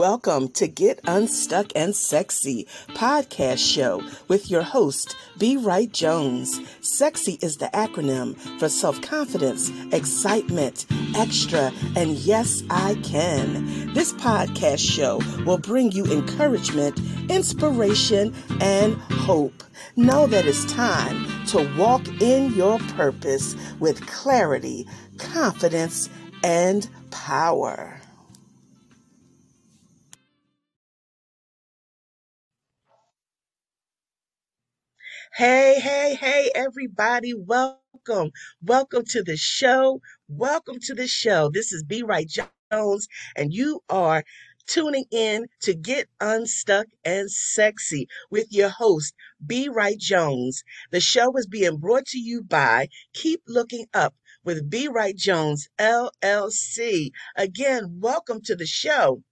Welcome to Get Unstuck and Sexy podcast show with your host, B. Wright Jones. Sexy is the acronym for self confidence, excitement, extra, and yes, I can. This podcast show will bring you encouragement, inspiration, and hope. Know that it's time to walk in your purpose with clarity, confidence, and power. Hey, hey, hey, everybody. Welcome. Welcome to the show. Welcome to the show. This is B. Wright Jones, and you are tuning in to Get Unstuck and Sexy with your host, B. Wright Jones. The show is being brought to you by Keep Looking Up with B. Wright Jones, LLC. Again, welcome to the show.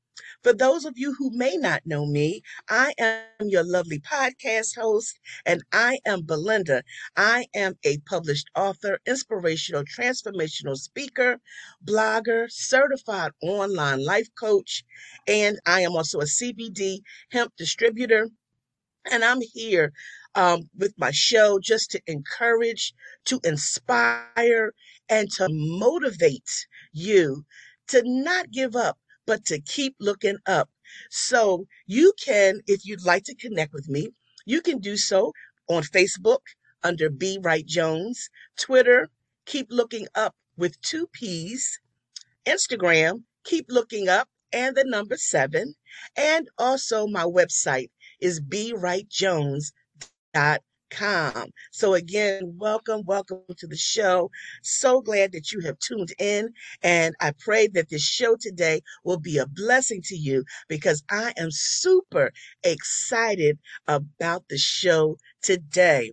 For those of you who may not know me, I am your lovely podcast host, and I am Belinda. I am a published author, inspirational, transformational speaker, blogger, certified online life coach, and I am also a CBD hemp distributor. And I'm here um, with my show just to encourage, to inspire, and to motivate you to not give up but to keep looking up. So you can, if you'd like to connect with me, you can do so on Facebook under B. Wright Jones, Twitter, keep looking up with two P's, Instagram, keep looking up and the number seven, and also my website is bwrightjones.com com. So again, welcome, welcome to the show. So glad that you have tuned in and I pray that this show today will be a blessing to you because I am super excited about the show today.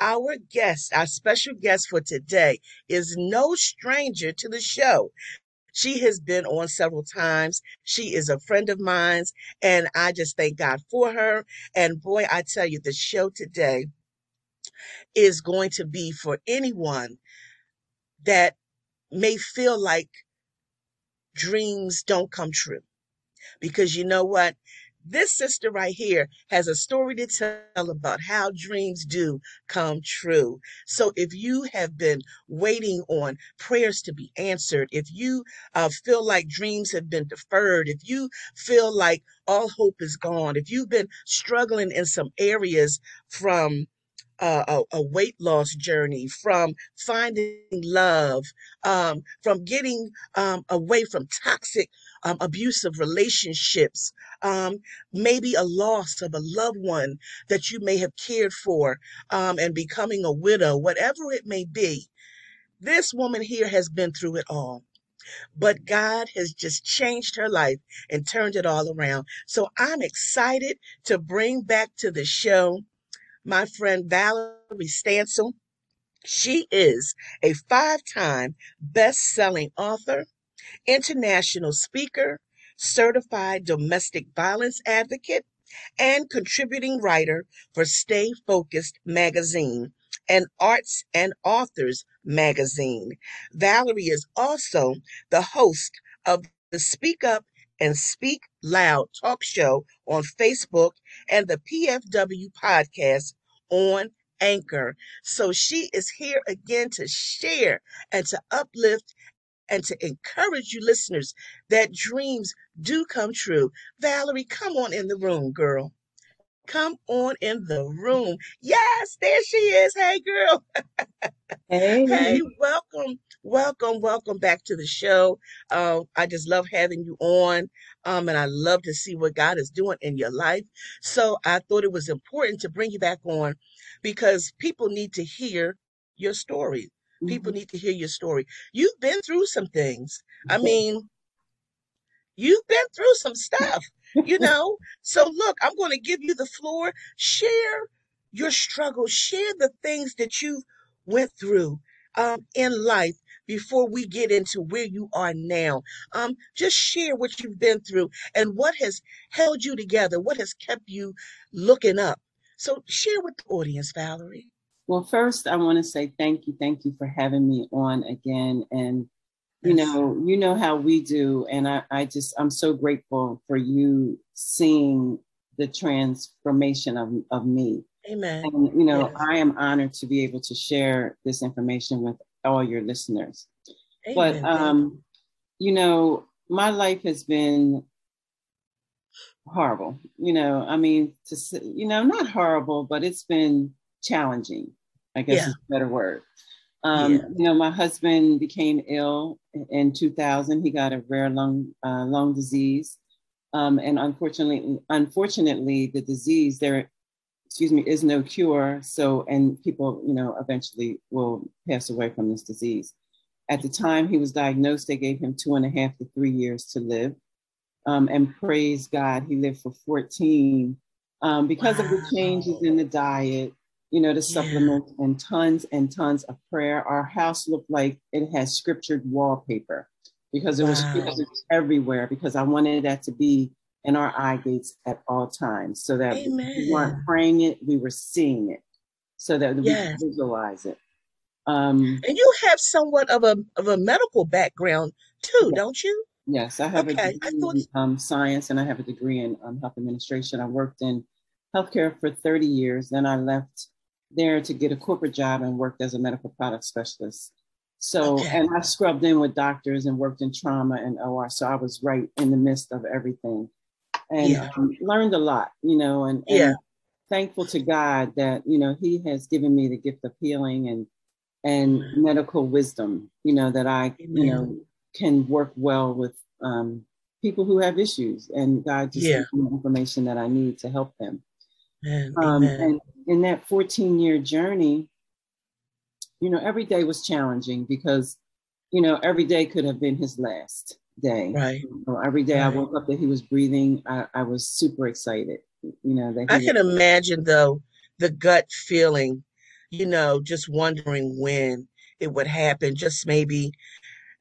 Our guest, our special guest for today is no stranger to the show. She has been on several times. She is a friend of mine's, and I just thank God for her. And boy, I tell you, the show today is going to be for anyone that may feel like dreams don't come true. Because you know what? This sister right here has a story to tell about how dreams do come true. So if you have been waiting on prayers to be answered, if you uh, feel like dreams have been deferred, if you feel like all hope is gone, if you've been struggling in some areas from uh, a, a, weight loss journey, from finding love, um, from getting um, away from toxic, um, abusive relationships, um, maybe a loss of a loved one that you may have cared for, um, and becoming a widow, whatever it may be. This woman here has been through it all. But God has just changed her life and turned it all around. So I'm excited to bring back to the show my friend Valerie Stancill. She is a five time best selling author, international speaker, certified domestic violence advocate, and contributing writer for Stay Focused magazine and Arts and Authors magazine. Valerie is also the host of the Speak Up and Speak Loud talk show on Facebook and the PFW podcast on Anchor. So she is here again to share and to uplift and to encourage you listeners that dreams do come true. Valerie, come on in the room, girl. Come on in the room. Yes, there she is. Hey, girl. Hey. Hey, welcome, welcome, welcome back to the show. Uh, I just love having you on, um, and I love to see what God is doing in your life. So I thought it was important to bring you back on because people need to hear your story. People Mhm. need to hear your story. You've been through some things. I mean, you've been through some stuff, you know? So look, I'm going to give you the floor. Share your struggles. share the things that you went through um, in life before we get into where you are now. Um, just share what you've been through and what has held you together, what has kept you looking up. So share with the audience, Valerie. Well, first, I want to say thank you. Thank you for having me on again. And you know, you know how we do. And I, I just, I'm so grateful for you seeing the transformation of, of me. Amen. And, you know, yes. I am honored to be able to share this information with all your listeners. Amen. But, um, you know, my life has been horrible. You know, I mean, to you know, not horrible, but it's been challenging. I guess yeah. is a better word. Um, yeah. You know, my husband became ill in 2000. He got a rare lung uh, lung disease, um, and unfortunately, unfortunately, the disease there, excuse me, is no cure. So, and people, you know, eventually will pass away from this disease. At the time he was diagnosed, they gave him two and a half to three years to live. Um, and praise God, he lived for 14 um, because wow. of the changes in the diet, you know, the supplements yeah. and tons and tons of prayer. Our house looked like it had scriptured wallpaper because it wow. was scriptures everywhere because I wanted that to be in our eye gates at all times so that Amen. we weren't praying it, we were seeing it so that yes. we could visualize it. Um, and you have somewhat of a of a medical background too, yes. don't you? Yes, I have okay. a degree thought... in um, science and I have a degree in um, health administration. I worked in healthcare for 30 years. Then I left there to get a corporate job and worked as a medical product specialist. So, okay. and I scrubbed in with doctors and worked in trauma and OR. So I was right in the midst of everything and yeah. um, learned a lot, you know, and, and yeah. thankful to God that, you know, He has given me the gift of healing and and medical wisdom, you know, that I, Amen. you know, can work well with um, people who have issues and God just yeah. gives me information that I need to help them. Amen. Um, and in that 14 year journey, you know, every day was challenging because, you know, every day could have been his last day. Right. So every day right. I woke up that he was breathing. I, I was super excited. You know, that I can was- imagine though the gut feeling you know, just wondering when it would happen. Just maybe.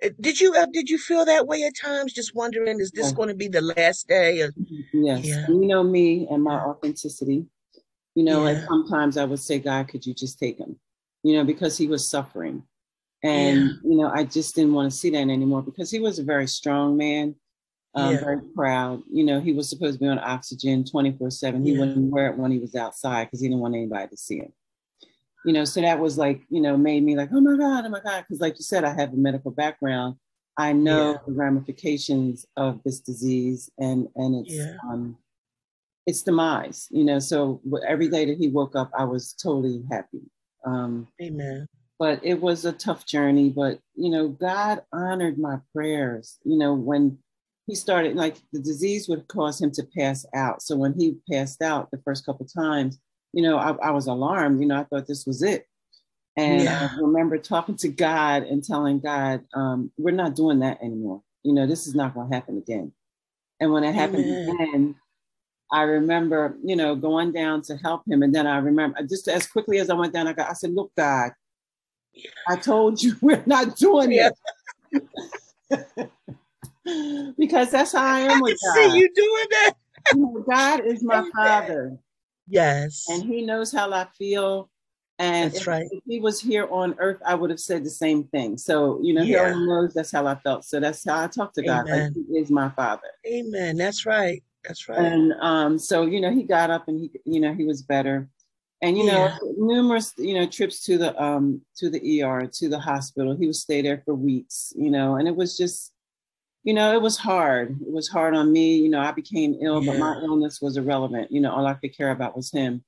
Eh, did you uh, did you feel that way at times? Just wondering, is this yeah. going to be the last day? Or, yes, yeah. you know me and my authenticity. You know, yeah. like sometimes I would say, God, could you just take him? You know, because he was suffering, and yeah. you know, I just didn't want to see that anymore because he was a very strong man. Um, yeah. very proud. You know, he was supposed to be on oxygen 24 7. He wouldn't wear it when he was outside because he didn't want anybody to see him you know, so that was like, you know, made me like, oh my God, oh my God. Cause like you said, I have a medical background. I know yeah. the ramifications of this disease and, and it's, yeah. um, it's demise, you know, so every day that he woke up, I was totally happy. Um, Amen. But it was a tough journey, but you know, God honored my prayers, you know, when he started like the disease would cause him to pass out. So when he passed out the first couple times, you know, I, I was alarmed. You know, I thought this was it. And yeah. I remember talking to God and telling God, um, we're not doing that anymore. You know, this is not going to happen again. And when it happened again, I remember, you know, going down to help him. And then I remember just as quickly as I went down, I got, I said, look, God, I told you we're not doing yeah. it. because that's how I am I with God. see you doing that. God is my father. Yes. And he knows how I feel. And that's if, right. if he was here on earth, I would have said the same thing. So, you know, yeah. he knows that's how I felt. So that's how I talk to. God. Like he is my father. Amen. That's right. That's right. And um, so, you know, he got up and he, you know, he was better. And you know, yeah. numerous, you know, trips to the um to the ER, to the hospital. He would stay there for weeks, you know, and it was just you know, it was hard. It was hard on me. You know, I became ill, yeah. but my illness was irrelevant. You know, all I could care about was him.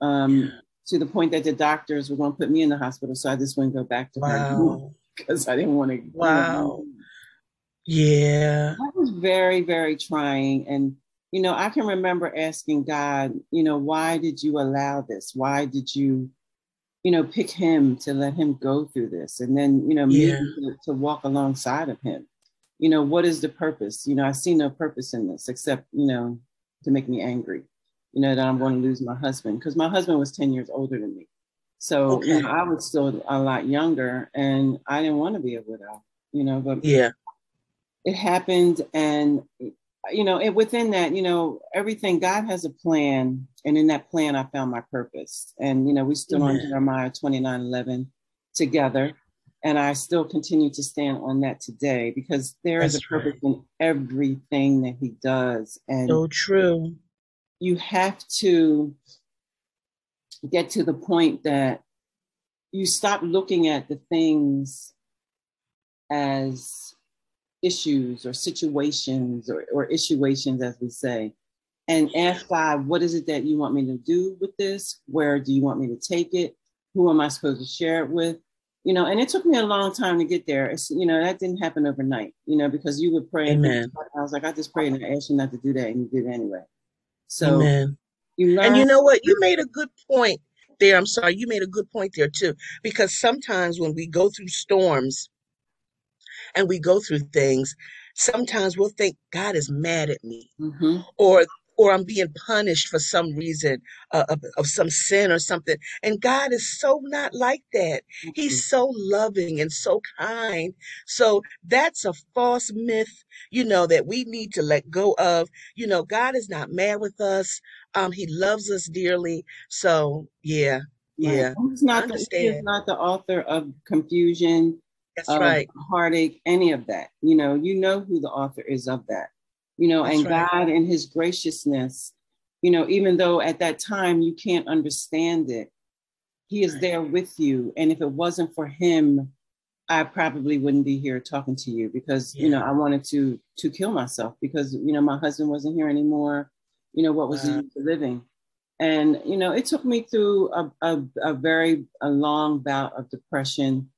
Um, yeah. To the point that the doctors were going to put me in the hospital, so I just wouldn't go back to wow. because I didn't want to. Wow. Yeah. That was very, very trying. And, you know, I can remember asking God, you know, why did you allow this? Why did you, you know, pick him to let him go through this? And then, you know, yeah. me to, to walk alongside of him you know, what is the purpose? You know, I see no purpose in this except, you know, to make me angry, you know, that I'm going to lose my husband because my husband was 10 years older than me. So, okay. you know, I was still a lot younger and I didn't want to be a widow, you know, but yeah, it happened. And, you know, it, within that, you know, everything, God has a plan. And in that plan, I found my purpose. And, you know, we stood yeah. on Jeremiah 29 11 together and I still continue to stand on that today because there That's is a purpose right. in everything that he does. And so true. You have to get to the point that you stop looking at the things as issues or situations or, or issuations, as we say, and ask God, what is it that you want me to do with this? Where do you want me to take it? Who am I supposed to share it with? You know, and it took me a long time to get there. It's, you know, that didn't happen overnight, you know, because you would pray. Amen. And I was like, I just prayed and I asked you not to do that, and you did anyway. So, Amen. You and you know what? You made a good point there. I'm sorry, you made a good point there too, because sometimes when we go through storms and we go through things, sometimes we'll think God is mad at me, mm-hmm. or or I'm being punished for some reason uh, of, of, some sin or something. And God is so not like that. He's so loving and so kind. So that's a false myth, you know, that we need to let go of. You know, God is not mad with us. Um, he loves us dearly. So yeah, yeah. He's not, the, he is not the author of confusion. That's right. Heartache, any of that. You know, you know who the author is of that you know, That's and right. God and his graciousness, you know, even though at that time you can't understand it, he is right. there with you. And if it wasn't for him, I probably wouldn't be here talking to you because, yeah. you know, I wanted to to kill myself because, you know, my husband wasn't here anymore. You know, what was wow. the living? And, you know, it took me through a, a, a very a long bout of depression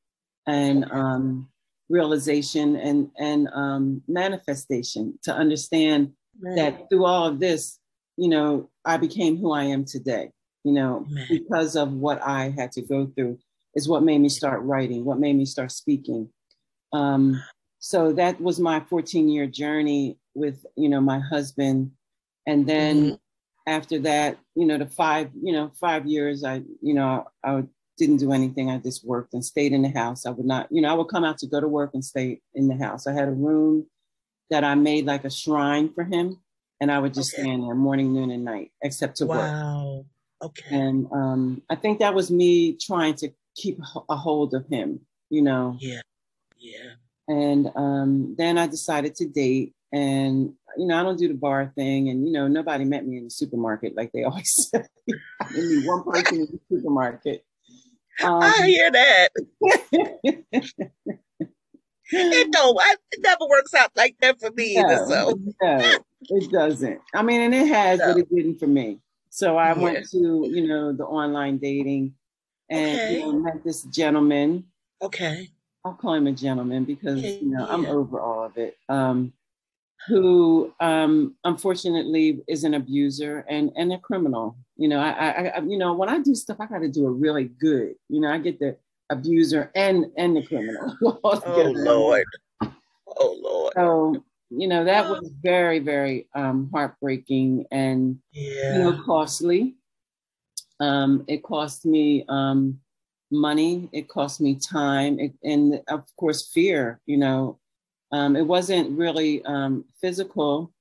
and um realization and and um, manifestation to understand right. that through all of this, you know, I became who I am today. You know, right. because of what I had to go through is what made me start writing, what made me start speaking. Um, so that was my 14 year journey with you know my husband, and then. Mm-hmm. After that, you know, the five, you know, five years, I, you know, I would didn't do anything. I just worked and stayed in the house. I would not, you know, I would come out to go to work and stay in the house. I had a room that I made like a shrine for him, and I would just okay. stand there morning, noon, and night, except to wow. work. Wow. Okay. And um, I think that was me trying to keep a hold of him, you know. Yeah. Yeah. And um, then I decided to date, and you know, I don't do the bar thing, and you know, nobody met me in the supermarket like they always say. I mean, one person in the supermarket. Um, I hear that. it don't. it never works out like that for me no, either. So no, it doesn't. I mean, and it has, no. but it didn't for me. So I yeah. went to you know the online dating, and okay. you know, met this gentleman. Okay. I'll call him a gentleman because you know yeah. I'm over all of it. Um, who um, unfortunately is an abuser and and a criminal. You know, I, I, you know when I do stuff, I got to do it really good. You know, I get the abuser and and the criminal. oh Lord, oh Lord. So you know that was very very um, heartbreaking and yeah. you know costly. Um, it cost me um, money. It cost me time, it, and of course fear. You know, um, it wasn't really um, physical,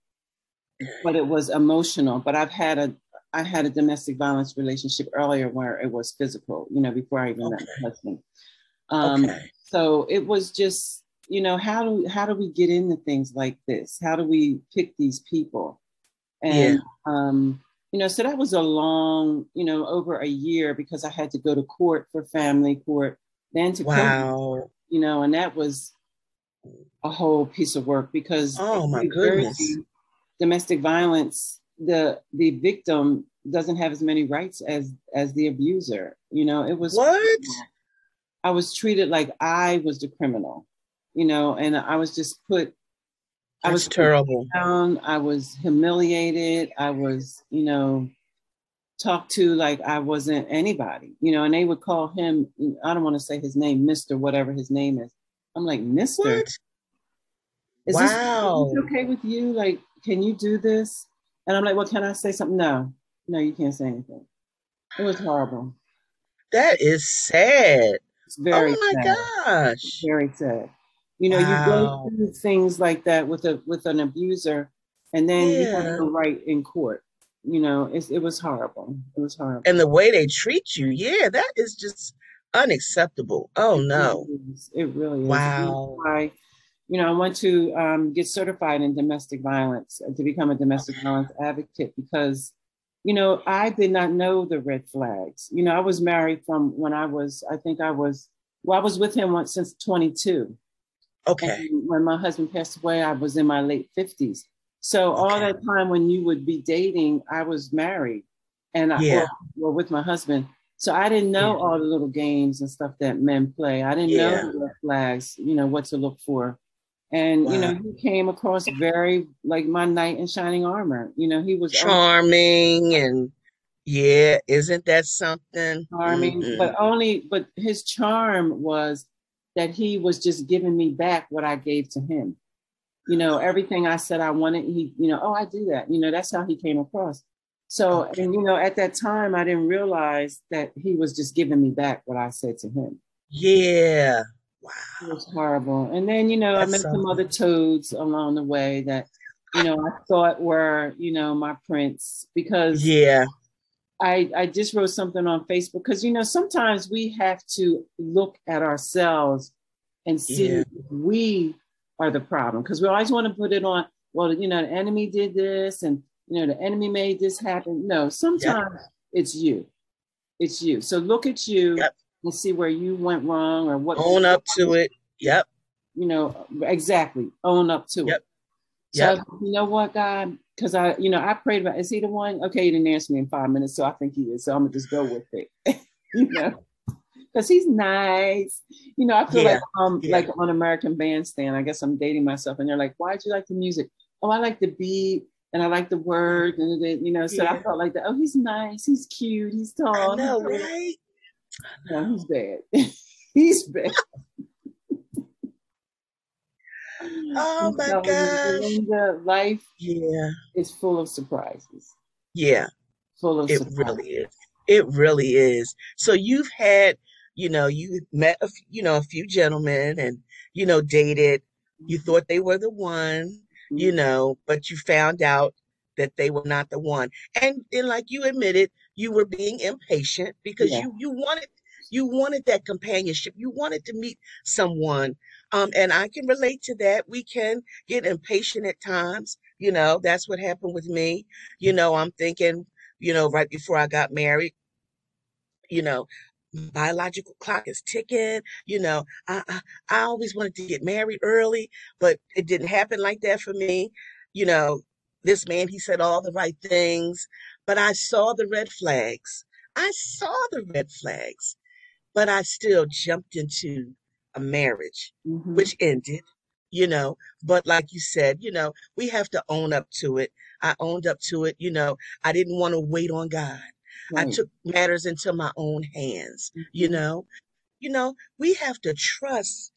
but it was emotional. But I've had a I had a domestic violence relationship earlier where it was physical. You know, before I even okay. met my husband. Um, okay. So it was just you know how do how do we get into things like this? How do we pick these people? And yeah. um, you know, so that was a long, you know, over a year because I had to go to court for family court, then to wow. court, you know, and that was a whole piece of work because oh my goodness domestic violence the the victim doesn't have as many rights as as the abuser you know it was what i was treated like i was the criminal you know and i was just put That's i was terrible down i was humiliated i was you know talked to like i wasn't anybody you know and they would call him i don't want to say his name mr whatever his name is I'm like, Mister, what? is wow. this, is this okay with you? Like, can you do this? And I'm like, well, can I say something? No, no, you can't say anything. It was horrible. That is sad. It's very. Oh my sad. gosh. It's very sad. You know, wow. you go through things like that with a with an abuser, and then yeah. you have to write in court. You know, it's, it was horrible. It was horrible. And the way they treat you, yeah, that is just unacceptable. Oh no. It really is. It really is. Wow. You know, I went to um, get certified in domestic violence uh, to become a domestic violence advocate because, you know, I did not know the red flags. You know, I was married from when I was, I think I was, well, I was with him once since 22. Okay. And when my husband passed away, I was in my late 50s. So all that time when you would be dating, I was married and I Yeah. well, with my husband. So I didn't know Yeah. all the little games and stuff that men play. I didn't Yeah. know the red flags, you know, what to look for. And you know, he came across very like my knight in shining armor. You know, he was Charming and yeah, isn't that something? charming, Mhm. but only but his charm was that he was just giving me back what I gave to him. You know, everything I said I wanted, he, you know, oh, I do that. You know, that's how he came across. So, Okay. and you know, at that time, I didn't realize that he was just giving me back what I said to him. Yeah. It was horrible. And then, you know, I That's met some other toads along the way that, you know, I thought were, you know, my prince because Yeah. I, I just wrote something on Facebook because you know sometimes we have to look at ourselves and see Yeah. if we are the problem because we always want to put it on well you know the enemy did this and you know the enemy made this happen no sometimes it's you it's you so look at you Yep. And see where you went wrong or what Own up to it. Yep. you know exactly own up to Yep. it so Yep. you know what god because I, you know, I prayed about is he the one? Okay, he didn't answer me in five minutes, so I think he is. So I'm gonna just go with it. you know, because he's nice. You know, I feel Yeah, like um yeah. like on American Bandstand. I guess I'm dating myself, and they're like, "Why'd you like the music?" Oh, I like the beat and I like the words, and then, you know, so I felt like that. Oh, he's nice. He's cute. He's tall. I know, right? No, he's bad. he's bad. Oh my gosh. Life Yeah. is full of surprises. Yeah. Full of It surprises. really is. It really is. So you've had, you know, you met a, you know, a few gentlemen and, you know, dated. You thought they were the one, you Mhm. know, but you found out that they were not the one. And and like you admitted, you were being impatient because Yeah. you you wanted you wanted that companionship. You wanted to meet someone. Um, and I can relate to that. We can get impatient at times. You know, that's what happened with me. You know, I'm thinking, you know, right before I got married, you know, biological clock is ticking. You know, I, I I always wanted to get married early, but it didn't happen like that for me. You know, this man, he said all the right things, but I saw the red flags. I saw the red flags, but I still jumped into a marriage, Mhm. which ended, you know. But like you said, you know, we have to own up to it. I owned up to it. You know, I didn't want to wait on God. I took matters into my own hands, you Mhm. know. You know, we have to trust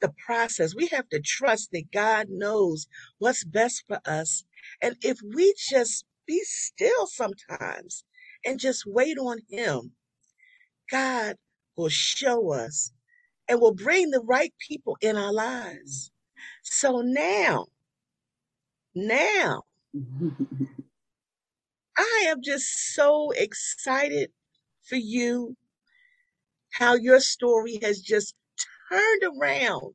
the process. We have to trust that God knows what's best for us. And if we just be still sometimes and just wait on Him, God will show us and will bring the right people in our lives. So now, now, I am just so excited for you, how your story has just turned around.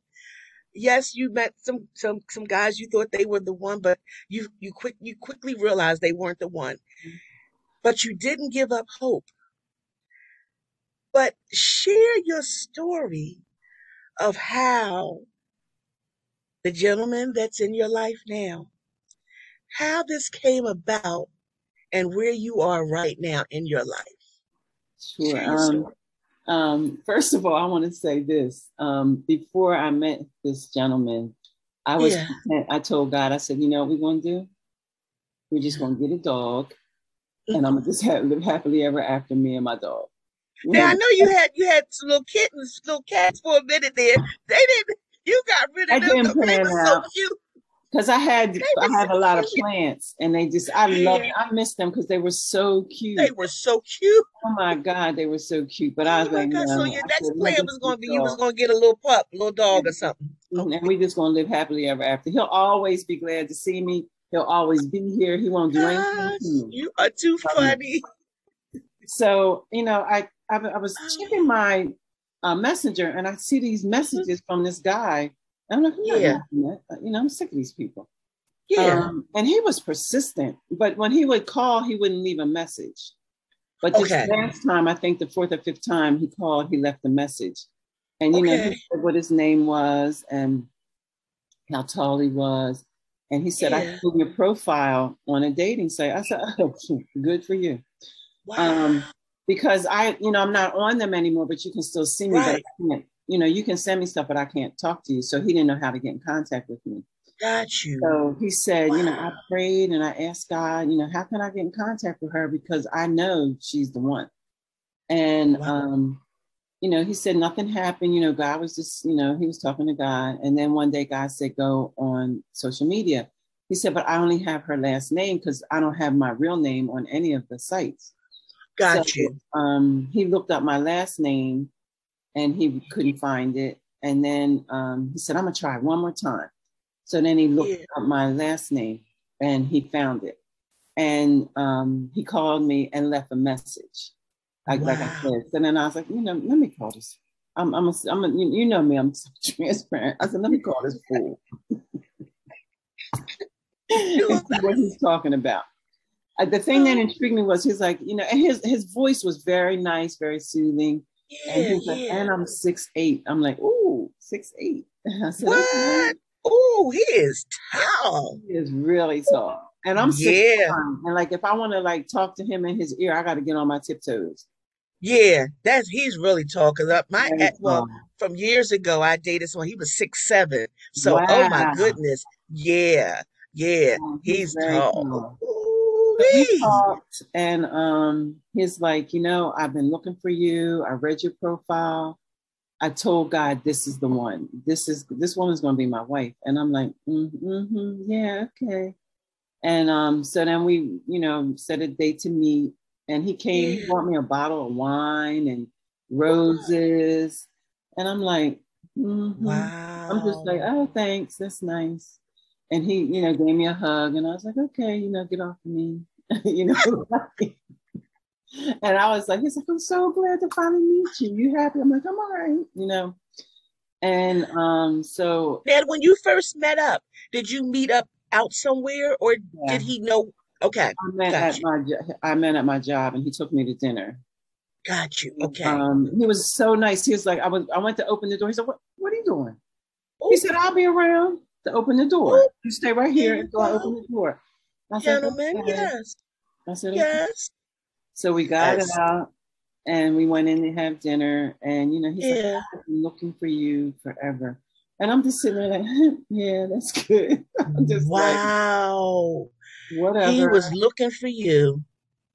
Yes, you met some some some guys you thought they were the one, but you you quick you quickly realized they weren't the one. But you didn't give up hope. But share your story of how the gentleman that's in your life now, how this came about and where you are right now in your life. Sure. Share your Um. Um, first of all, I want to say this. Um, before I met this gentleman, I was yeah. I told God, I said, you know what we're going to do? We're just going to get a dog, and I'm going to just have, live happily ever after me and my dog. You Now I know, know you had you had some little kittens, little cats for a minute there. They didn't. You got rid I of them. didn't though. They plan were so cute. Because I had I have so a lot of plants, and they just I love Yeah. I miss them because they were so cute. They were so cute. Oh my God, they were so cute. But I Oh was like, God! So your I next plan was going to be you was going to get a little pup, little dog or something. And we just gonna live happily ever after. He'll always be glad to see me. He'll always be here. He won't do anything Gosh, to me. you are too funny. So you know, I I, I was checking my uh, Messenger, and I see these messages from this guy. I'm like, yeah, you know, I'm sick of these people. Yeah. Um, and he was persistent, but when he would call, he wouldn't leave a message. But this okay. last time, I think the fourth or fifth time he called, he left a message. And you okay. know, he said what his name was and how tall he was. And he said, yeah. I put your profile on a dating site. I said, Oh, good for you. Wow. Um, because I, you know, I'm not on them anymore, but you can still see me. Right. But I can't, you know, you can send me stuff, but I can't talk to you. So he didn't know how to get in contact with me. Got you. So he said, wow. you know, I prayed and I asked God, you know, how can I get in contact with her because I know she's the one. And wow. um, you know, he said nothing happened. You know, God was just, you know, he was talking to God. And then one day God said, go on social media. He said, but I only have her last name because I don't have my real name on any of the sites. Got so, you. Um, he looked up my last name and he couldn't find it. And then um, he said, I'm gonna try one more time. So then he looked yeah. up my last name and he found it. And um, he called me and left a message. Like, wow. like I said. So then I was like, you know, let me call this. I'm, I'm, a, I'm a, you know me, I'm so transparent. I said, let me call this fool. what he's talking about. Uh, the thing that intrigued me was he's like, you know, and his his voice was very nice, very soothing. Yeah, and yeah. like, and I'm six eight. I'm like, ooh, six eight. Said, what? Okay. Oh, he is tall. He is really tall. And I'm yeah. And like if I want to like talk to him in his ear, I got to get on my tiptoes. Yeah, that's he's really tall. Cause up my at, well from years ago, I dated someone. He was six seven. So wow. oh my goodness, yeah, yeah, he's, he's tall. He talked and um, he's like, you know, I've been looking for you. I read your profile. I told God, this is the one. This is this woman's going to be my wife. And I'm like, mm-hmm, mm-hmm, yeah, okay. And um, so then we, you know, set a date to meet. And he came, yeah. he bought me a bottle of wine and roses. And I'm like, mm-hmm. wow. I'm just like, oh, thanks. That's nice. And he, you know, gave me a hug. And I was like, okay, you know, get off of me. you know, and I was like, he's like, I'm so glad to finally meet you. You happy? I'm like, I'm all right, you know. And um, so Ned, when you first met up, did you meet up out somewhere or yeah. did he know? Okay. I met at you. my I met at my job and he took me to dinner. Got you. Okay. Um, he was so nice. He was like, I was I went to open the door. He said, What what are you doing? Ooh. He said, I'll be around to open the door. Ooh. You stay right here until I open the door. I Gentlemen, said, okay. yes. I said, okay. yes. So we got yes. it out and we went in to have dinner. And, you know, he's yeah. like, I've been looking for you forever. And I'm just sitting there like, yeah, that's good. just wow. Like, whatever. He was looking for you.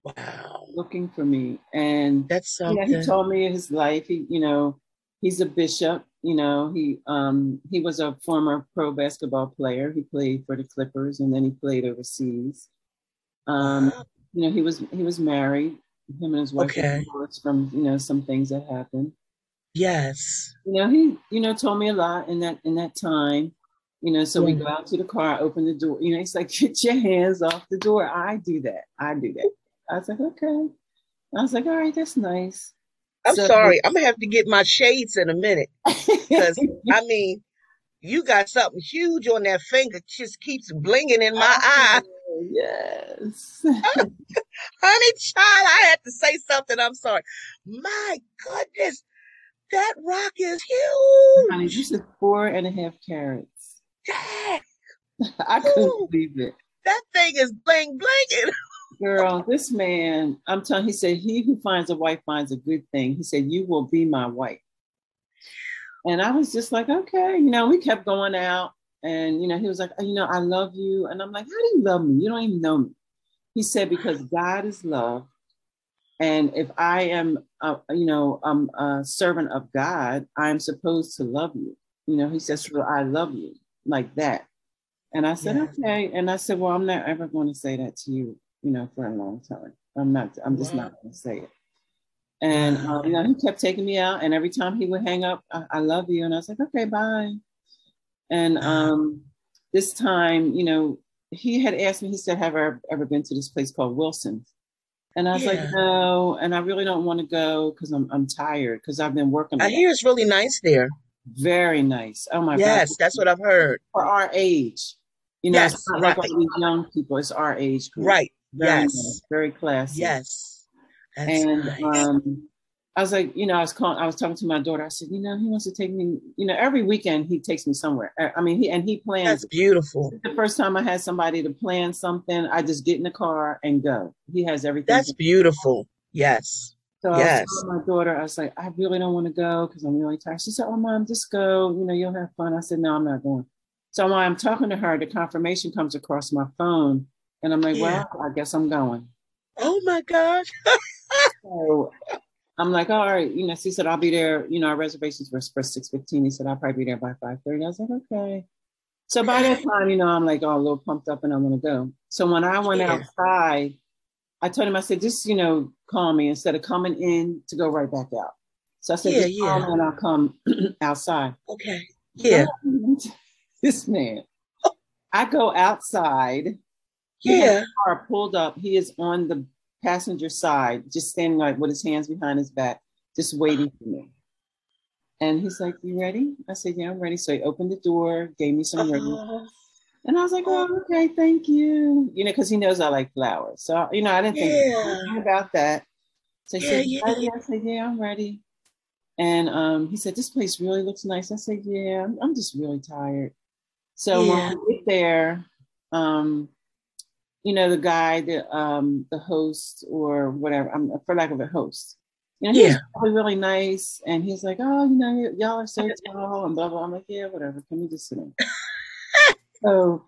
Wow. Looking for me. And that's something. Yeah, he told me his life. He, you know, he's a bishop. You know, he um he was a former pro basketball player. He played for the Clippers and then he played overseas. Um, you know, he was he was married. Him and his wife okay. from you know some things that happened. Yes. You know, he you know told me a lot in that in that time. You know, so yeah. we go out to the car, open the door. You know, he's like, "Get your hands off the door." I do that. I do that. I was like, "Okay." I was like, "All right, that's nice." I'm so, sorry. I'm gonna have to get my shades in a minute because I mean, you got something huge on that finger. Just keeps blinging in my eye yes. Honey child, I had to say something. I'm sorry. My goodness, that rock is huge. Honey, this is four and a half carats. Yeah. I couldn't Ooh, believe it. That thing is bling blinging. Girl, this man, I'm telling he said, He who finds a wife finds a good thing. He said, You will be my wife. And I was just like, okay, you know, we kept going out. And, you know, he was like, you know, I love you. And I'm like, how do you love me? You don't even know me. He said, because God is love. And if I am, uh, you know, I'm a servant of God, I'm supposed to love you. You know, he says, well, I love you like that. And I said, yeah. okay. And I said, well, I'm not ever going to say that to you, you know, for a long time. I'm not, I'm just not going to say it. And, uh, you know, he kept taking me out. And every time he would hang up, I, I love you. And I was like, okay, bye. And um, this time, you know, he had asked me, he said, Have I ever been to this place called Wilson's? And I was yeah. like, no, and I really don't want to go because I'm I'm tired because I've been working. I hear it's really nice there. Very nice. Oh my yes, god. Yes, that's what I've heard. For our age. You know, yes, it's not right. like all these young people, it's our age group. Right. Very yes. Nice, very classy. Yes. That's and nice. um I was like, you know, I was calling, I was talking to my daughter. I said, you know, he wants to take me, you know, every weekend he takes me somewhere. I mean, he and he plans. That's beautiful. The first time I had somebody to plan something, I just get in the car and go. He has everything. That's beautiful. Yes. So yes. I my daughter, I was like, I really don't want to go because I'm really tired. She said, Oh, mom, just go. You know, you'll have fun. I said, No, I'm not going. So while I'm talking to her, the confirmation comes across my phone, and I'm like, yeah. Well, I guess I'm going. Oh my gosh. so I'm like, all right, you know, she said, I'll be there. You know, our reservations were for 6.15. He said, I'll probably be there by 5.30. I was like, okay. So by that time, you know, I'm like, oh, a little pumped up and I'm going to go. So when I went yeah. outside, I told him, I said, just, you know, call me instead of coming in to go right back out. So I said, yeah, just yeah. call me and I'll come outside. Okay. Yeah. this man. I go outside. Yeah. car pulled up. He is on the passenger side, just standing like with his hands behind his back, just waiting for me. And he's like, You ready? I said, Yeah, I'm ready. So he opened the door, gave me some uh-huh. And I was like, Oh, okay, thank you. You know, because he knows I like flowers. So, you know, I didn't think yeah. about that. So he yeah, said, yeah. Ready? I said, Yeah, I'm ready. And um, he said, This place really looks nice. I said, Yeah, I'm, I'm just really tired. So yeah. when we get there, um, you know, the guy, the um, the host or whatever, I'm for lack of a host. You know, he's yeah. really, really nice. And he's like, Oh, you know, y'all are so tall and blah blah. I'm like, Yeah, whatever. Can we just sit in? so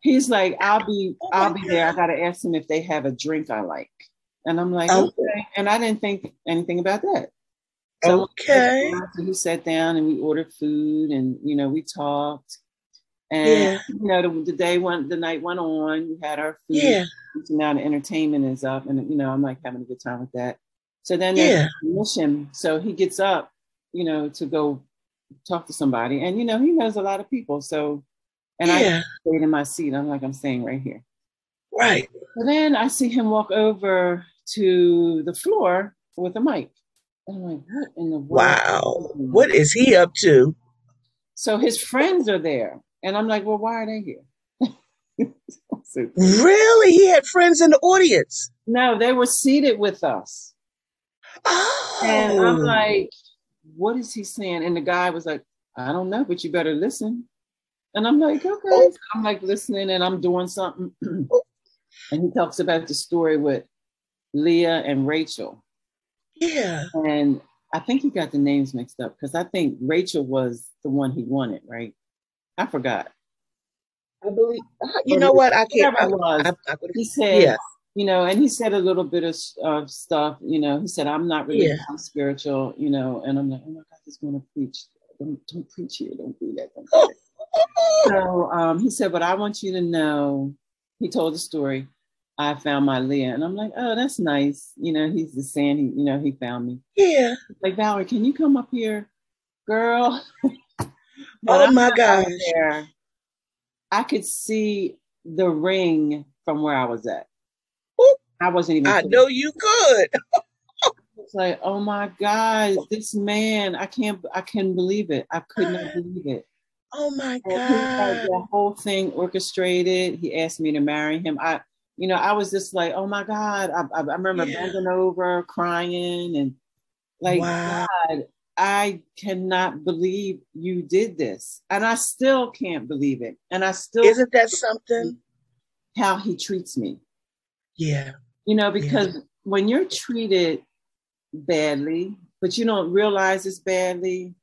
he's like, I'll be I'll be there. I gotta ask him if they have a drink I like. And I'm like, oh. okay. And I didn't think anything about that. So okay. He sat down and we ordered food and you know, we talked. And yeah. you know, the, the, day went, the night went on. We had our food. Yeah. Now the entertainment is up, and you know, I'm like having a good time with that. So then yeah. mission. So he gets up, you know, to go talk to somebody, and you know, he knows a lot of people. So, and yeah. I stayed in my seat. I'm like, I'm staying right here. Right. So then I see him walk over to the floor with a mic. And I'm like, what in the world? Wow. What is he up to? So his friends are there. And I'm like, well, why are they here? really? He had friends in the audience? No, they were seated with us. Oh. And I'm like, what is he saying? And the guy was like, I don't know, but you better listen. And I'm like, okay. Oh. I'm like listening and I'm doing something. Oh. and he talks about the story with Leah and Rachel. Yeah. And I think he got the names mixed up because I think Rachel was the one he wanted, right? I forgot. I believe. You know what? I can't. I, was. I, I, he said, yeah. you know, and he said a little bit of, of stuff. You know, he said, "I'm not really yeah. spiritual," you know, and I'm like, "Oh my God, he's going to preach. Don't, don't preach here. Don't do that." Don't do that. so um, he said, "But I want you to know." He told the story. I found my Leah, and I'm like, "Oh, that's nice." You know, he's just saying he, you know, he found me. Yeah. Like Valerie, can you come up here, girl? oh my gosh. There, I could see the ring from where I was at. Ooh, I wasn't even. I know you could. it's like, oh my God, this man, I can't, I can't believe it. I could not believe it. Oh my God. The whole thing orchestrated. He asked me to marry him. I, you know, I was just like, oh my God. I, I, I remember yeah. bending over, crying, and like, wow. God, I cannot believe you did this. And I still can't believe it. And I still Isn't that something? How he treats me. Yeah. You know, because yeah. when you're treated badly, but you don't realize it's badly,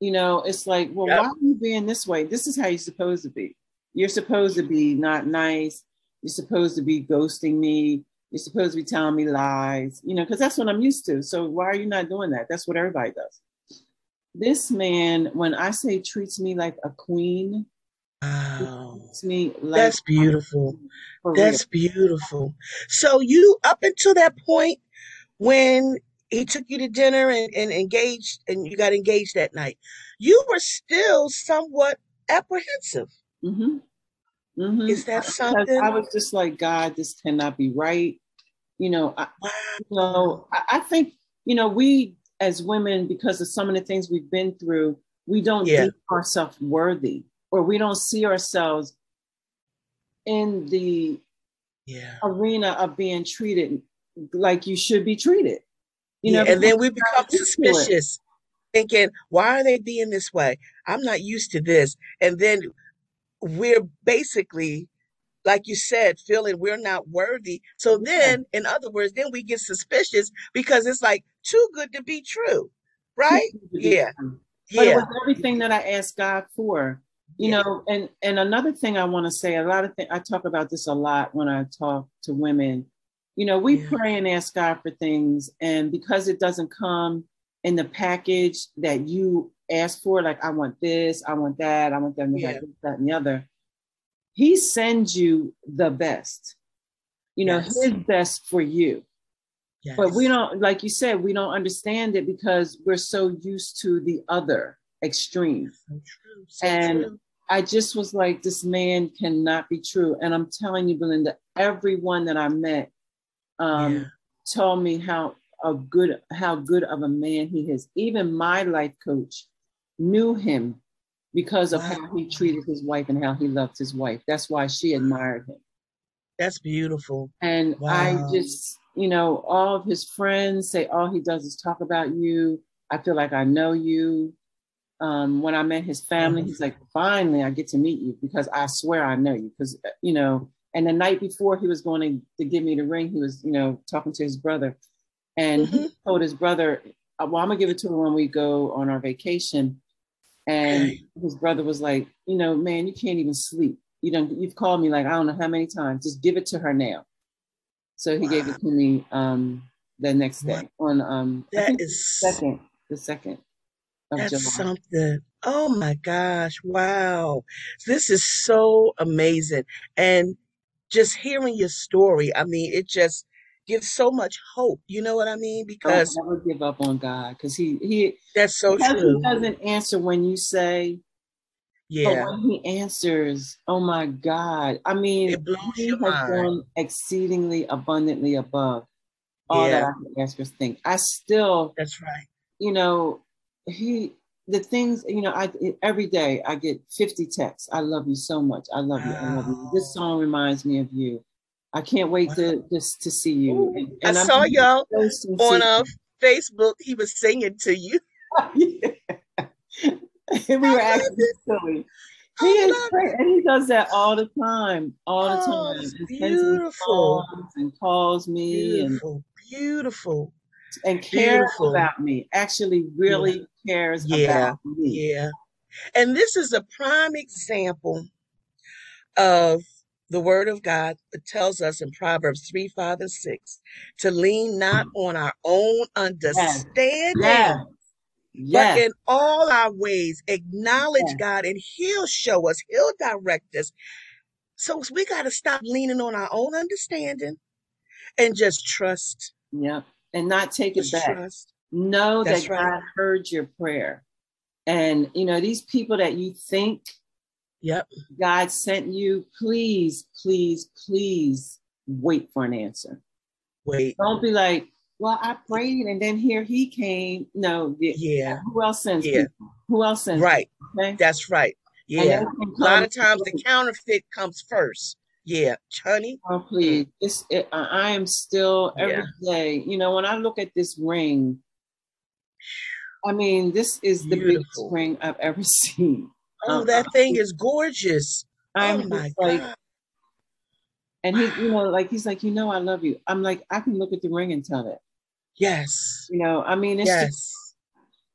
you know, it's like, well, yep. why are you being this way? This is how you're supposed to be. You're supposed to be not nice. You're supposed to be ghosting me. You're supposed to be telling me lies, you know, because that's what I'm used to. So why are you not doing that? That's what everybody does. This man, when I say treats me like a queen, wow. me like that's beautiful. That's beautiful. So you up until that point when he took you to dinner and, and engaged and you got engaged that night, you were still somewhat apprehensive. Mm-hmm. Mm-hmm. Is that something? I was just like, God, this cannot be right. You know, I, you know, I, I, think, you know, we as women, because of some of the things we've been through, we don't yeah. deem ourselves worthy or we don't see ourselves in the yeah. arena of being treated like you should be treated. You yeah, know, and then we become suspicious, thinking, why are they being this way? I'm not used to this. And then we're basically, like you said, feeling we're not worthy. So then, in other words, then we get suspicious because it's like too good to be true. Right? Yeah. But yeah. it was everything that I asked God for. You yeah. know, and and another thing I want to say, a lot of things I talk about this a lot when I talk to women. You know, we yeah. pray and ask God for things, and because it doesn't come in the package that you ask for, like I want this, I want that, I want them to yeah. that, and the other. He sends you the best. You know, yes. his best for you. Yes. But we don't, like you said, we don't understand it because we're so used to the other extreme. So true. So and true. I just was like, this man cannot be true. And I'm telling you, Belinda, everyone that I met um, yeah. told me how a good how good of a man he is. Even my life coach knew him because of wow. how he treated his wife and how he loved his wife. That's why she admired him. That's beautiful. And wow. I just, you know, all of his friends say all he does is talk about you. I feel like I know you. Um, when I met his family, he's like, finally, I get to meet you because I swear I know you. Because, you know, and the night before he was going to, to give me the ring, he was, you know, talking to his brother. And mm-hmm. he told his brother, uh, well, I'm going to give it to him when we go on our vacation. And his brother was like, you know, man, you can't even sleep. You know, you've called me like I don't know how many times. Just give it to her now. So he wow. gave it to me um, the next day on um that is second the second. That's July. something. Oh my gosh! Wow, this is so amazing, and just hearing your story. I mean, it just gives so much hope. You know what I mean? Oh, because don't never give up on God because he he that's so true. He doesn't answer when you say. Yeah. But when he answers, oh my God. I mean, it blows he your has mind. done exceedingly abundantly above all yeah. that I can ask or think. I still That's right. You know, he the things, you know, I every day I get 50 texts. I love you so much. I love you. I love you. This song reminds me of you. I can't wait to just to see you. And, and I saw y'all on uh, Facebook. He was singing to you. we were acting silly. He is great, and he does that all the time, all the oh, time. Beautiful. And calls me beautiful, and beautiful, and cares beautiful. about me. Actually, really yeah. cares yeah. about me. Yeah, and this is a prime example of the word of God tells us in Proverbs 3, 5, and 6 to lean not mm. on our own understanding, yes. Yes. but in all our ways acknowledge yes. God and He'll show us, He'll direct us. So we got to stop leaning on our own understanding and just trust. Yeah. And not take just it back. Trust. Know That's that right. God heard your prayer. And, you know, these people that you think Yep. God sent you. Please, please, please wait for an answer. Wait. Don't be like, well, I prayed and then here he came. No, yeah. Who else sends yeah. people? Who else sends Right. Okay? That's right. Yeah. A lot of times the counterfeit comes first. Yeah, honey. Oh, please. It's, it, I am still every yeah. day. You know, when I look at this ring, I mean, this is the Beautiful. biggest ring I've ever seen. Oh, um, that uh, thing is gorgeous. I'm oh my like, God. And he, you know, like he's like, you know, I love you. I'm like, I can look at the ring and tell it. Yes. You know, I mean, it's yes. Just,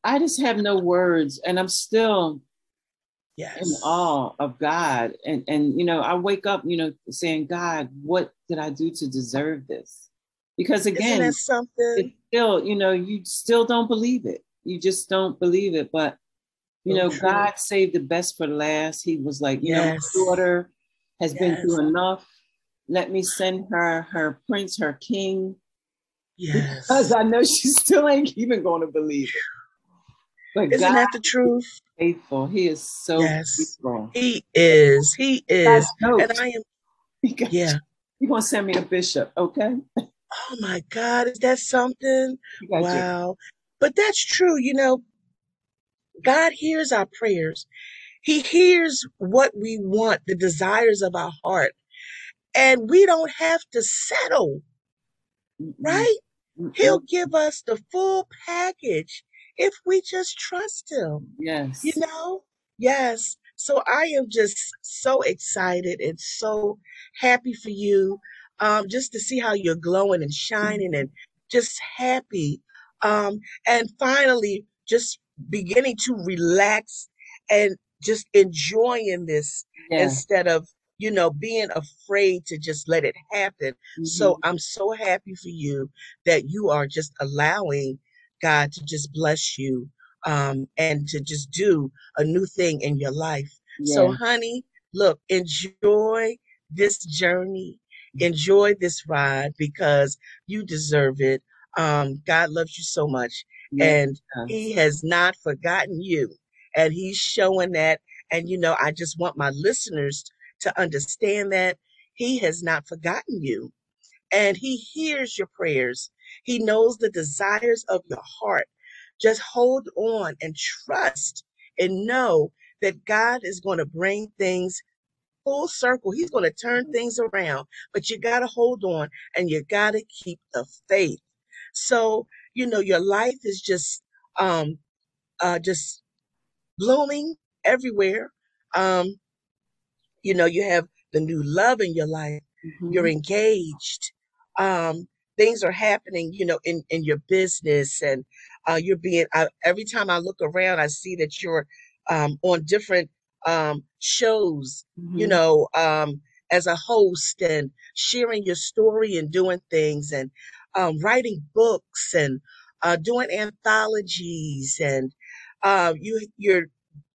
I just have no words, and I'm still yes. in awe of God. And and you know, I wake up, you know, saying, God, what did I do to deserve this? Because again, something still, you know, you still don't believe it. You just don't believe it. But you oh know, God saved the best for last. He was like, you yes. know, daughter has yes. been through enough. Let me send her her prince, her king. Yes. Because I know she still ain't even going to believe it. But Isn't God that the truth? Faithful. He is so yes. faithful. He is. He is. And I am. Yeah. You're going to send me a bishop, okay? Oh my God, is that something? Wow. You. But that's true. You know, God hears our prayers. He hears what we want, the desires of our heart. And we don't have to settle, right? He'll give us the full package if we just trust him. Yes. You know? Yes. So I am just so excited and so happy for you. Um, just to see how you're glowing and shining and just happy. Um, and finally, just beginning to relax and just enjoying this yeah. instead of you know being afraid to just let it happen mm-hmm. so i'm so happy for you that you are just allowing god to just bless you um, and to just do a new thing in your life yeah. so honey look enjoy this journey enjoy this ride because you deserve it um, god loves you so much and he has not forgotten you. And he's showing that. And, you know, I just want my listeners to understand that he has not forgotten you. And he hears your prayers. He knows the desires of your heart. Just hold on and trust and know that God is going to bring things full circle. He's going to turn things around, but you got to hold on and you got to keep the faith. So you know, your life is just um uh just blooming everywhere. Um, you know, you have the new love in your life, mm-hmm. you're engaged. Um, things are happening, you know, in, in your business and uh, you're being, I, every time I look around, I see that you're um, on different um, shows, mm-hmm. you know, um, as a host and sharing your story and doing things. And um, writing books and uh, doing anthologies, and uh, you you're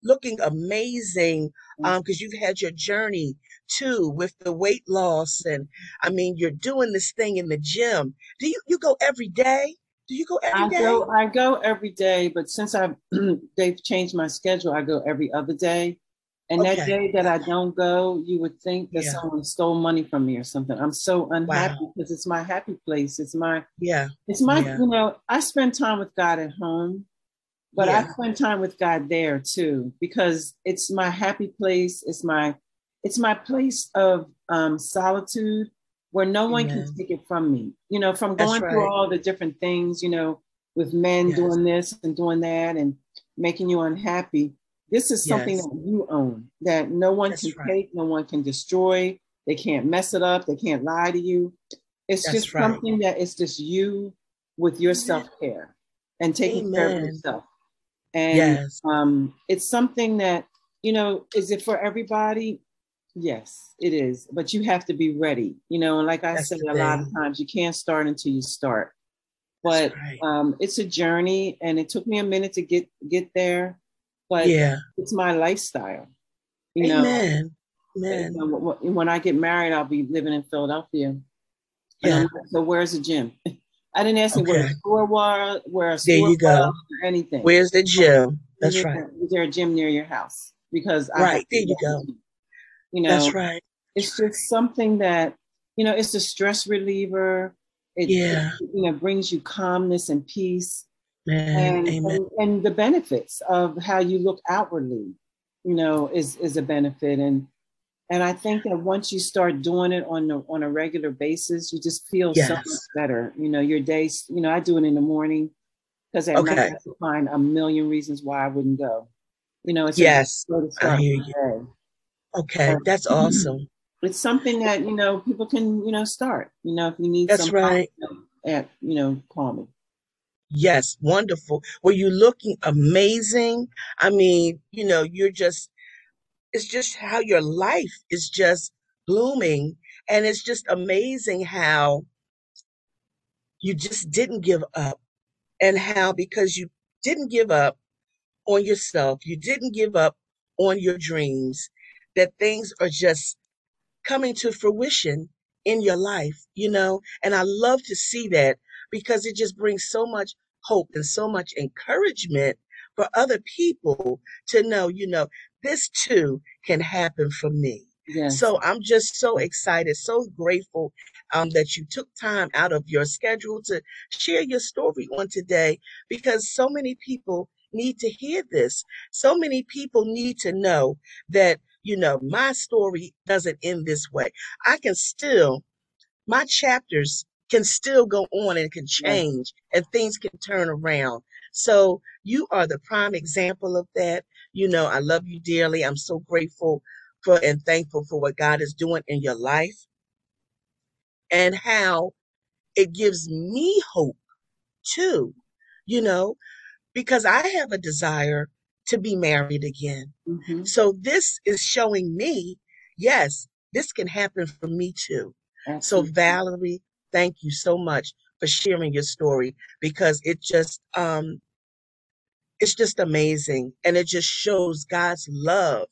looking amazing because um, you've had your journey too with the weight loss, and I mean you're doing this thing in the gym. Do you you go every day? Do you go every I day? Go, I go every day, but since I've they've changed my schedule, I go every other day. And okay. that day that I don't go, you would think that yeah. someone stole money from me or something. I'm so unhappy wow. because it's my happy place. It's my yeah. It's my yeah. you know. I spend time with God at home, but yeah. I spend time with God there too because it's my happy place. It's my it's my place of um, solitude where no one Amen. can take it from me. You know, from going right. through all the different things. You know, with men yes. doing this and doing that and making you unhappy this is something yes. that you own, that no one That's can right. take, no one can destroy. They can't mess it up. They can't lie to you. It's That's just right. something that it's just you with your self care and taking Amen. care of yourself. And yes. um, it's something that, you know, is it for everybody? Yes, it is. But you have to be ready. You know, and like I That's say a lot of times, you can't start until you start. But right. um, it's a journey, and it took me a minute to get get there but yeah. it's my lifestyle. You Amen. know, Amen. when I get married, I'll be living in Philadelphia. Yeah. so where's the gym? I didn't ask okay. you where a store was, where a store there you go. or anything. Where's the gym? Um, that's is right. Is there a gym near your house? Because right there you go. You know, that's right. It's just something that you know. It's a stress reliever. It, yeah. It, you know brings you calmness and peace and, and, and the benefits of how you look outwardly, you know, is is a benefit. And and I think that once you start doing it on a, on a regular basis, you just feel yes. so much better. You know, your days. You know, I do it in the morning because at okay. night I find a million reasons why I wouldn't go. You know, it's yes, I hear you. Okay, that's awesome. It's something that you know people can you know start. You know, if you need that's right. At you know, call me. Yes, wonderful. Were you looking amazing? I mean, you know, you're just, it's just how your life is just blooming. And it's just amazing how you just didn't give up. And how, because you didn't give up on yourself, you didn't give up on your dreams, that things are just coming to fruition in your life, you know? And I love to see that because it just brings so much hope and so much encouragement for other people to know, you know, this too can happen for me. Yes. So I'm just so excited, so grateful um, that you took time out of your schedule to share your story on today because so many people need to hear this. So many people need to know that, you know, my story doesn't end this way. I can still, my chapters can still go on and can change and things can turn around. So you are the prime example of that. You know, I love you dearly. I'm so grateful for and thankful for what God is doing in your life and how it gives me hope too, you know, because I have a desire to be married again. Mm-hmm. So this is showing me, yes, this can happen for me too. Absolutely. So Valerie, thank you so much for sharing your story because it just um it's just amazing and it just shows God's love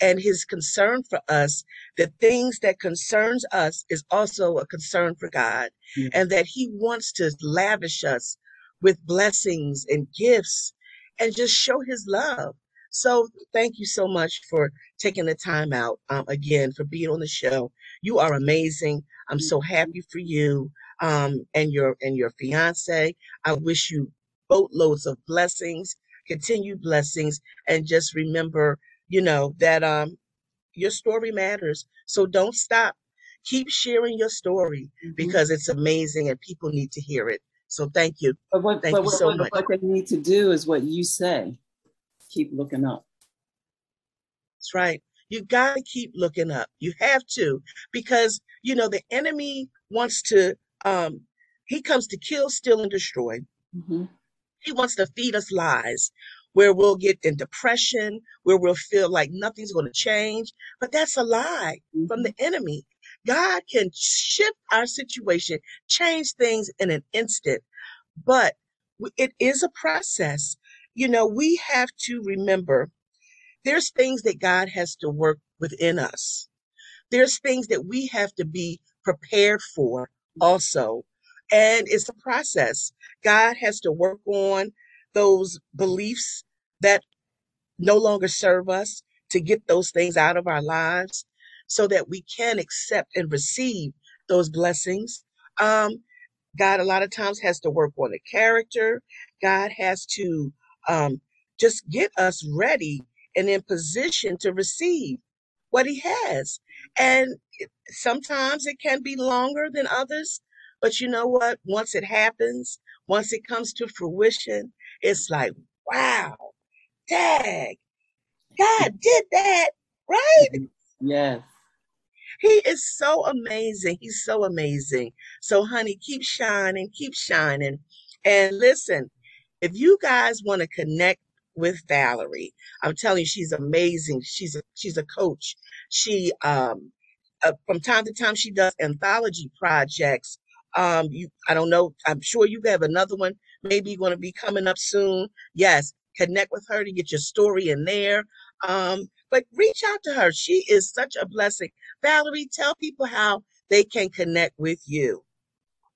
and his concern for us the things that concerns us is also a concern for God mm-hmm. and that he wants to lavish us with blessings and gifts and just show his love. So thank you so much for taking the time out um, again for being on the show. You are amazing. I'm so happy for you um, and your and your fiance. I wish you boatloads of blessings, continued blessings, and just remember, you know, that um, your story matters. So don't stop. Keep sharing your story mm-hmm. because it's amazing and people need to hear it. So thank you. But what, thank but you what, so what, much. What they need to do is what you say. Keep looking up. That's right. You got to keep looking up. You have to, because you know the enemy wants to. Um, he comes to kill, steal, and destroy. Mm-hmm. He wants to feed us lies, where we'll get in depression, where we'll feel like nothing's going to change. But that's a lie mm-hmm. from the enemy. God can shift our situation, change things in an instant, but it is a process. You know, we have to remember there's things that God has to work within us. There's things that we have to be prepared for also. And it's a process. God has to work on those beliefs that no longer serve us to get those things out of our lives so that we can accept and receive those blessings. Um, God, a lot of times, has to work on the character. God has to um, just get us ready and in position to receive what He has. And sometimes it can be longer than others. But you know what? Once it happens, once it comes to fruition, it's like, wow, dang, God mm-hmm. did that, right? Mm-hmm. Yes. He is so amazing. He's so amazing. So, honey, keep shining, keep shining. And listen, if you guys want to connect with Valerie, I'm telling you, she's amazing. She's a she's a coach. She um uh, from time to time she does anthology projects. Um, you I don't know. I'm sure you have another one maybe going to be coming up soon. Yes, connect with her to get your story in there. Um, but reach out to her. She is such a blessing. Valerie, tell people how they can connect with you.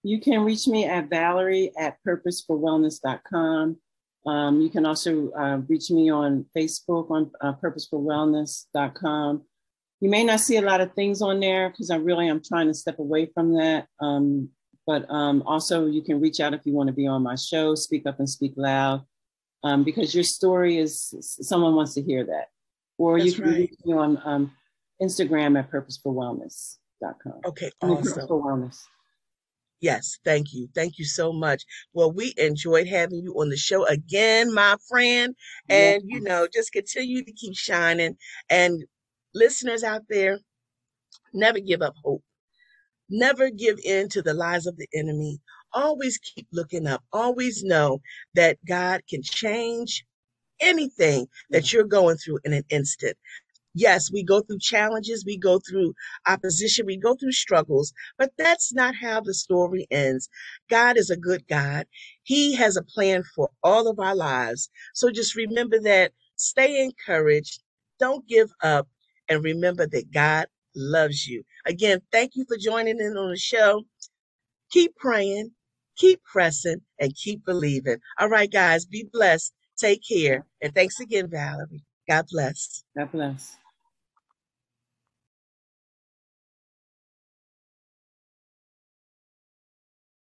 You can reach me at Valerie at purposedforwellness.com. Um, you can also uh, reach me on Facebook on uh, purposedforwellness.com. You may not see a lot of things on there because I really am trying to step away from that. Um, but um, also, you can reach out if you want to be on my show, Speak Up and Speak Loud, um, because your story is someone wants to hear that. Or That's you can right. reach me on um, Instagram at purposedforwellness.com. Okay, awesome. Purposed for Wellness. Yes, thank you. Thank you so much. Well, we enjoyed having you on the show again, my friend. And, yes. you know, just continue to keep shining. And listeners out there, never give up hope. Never give in to the lies of the enemy. Always keep looking up. Always know that God can change anything that you're going through in an instant. Yes, we go through challenges, we go through opposition, we go through struggles, but that's not how the story ends. God is a good God. He has a plan for all of our lives. So just remember that, stay encouraged, don't give up, and remember that God loves you. Again, thank you for joining in on the show. Keep praying, keep pressing, and keep believing. All right, guys, be blessed. Take care. And thanks again, Valerie. God bless. God bless.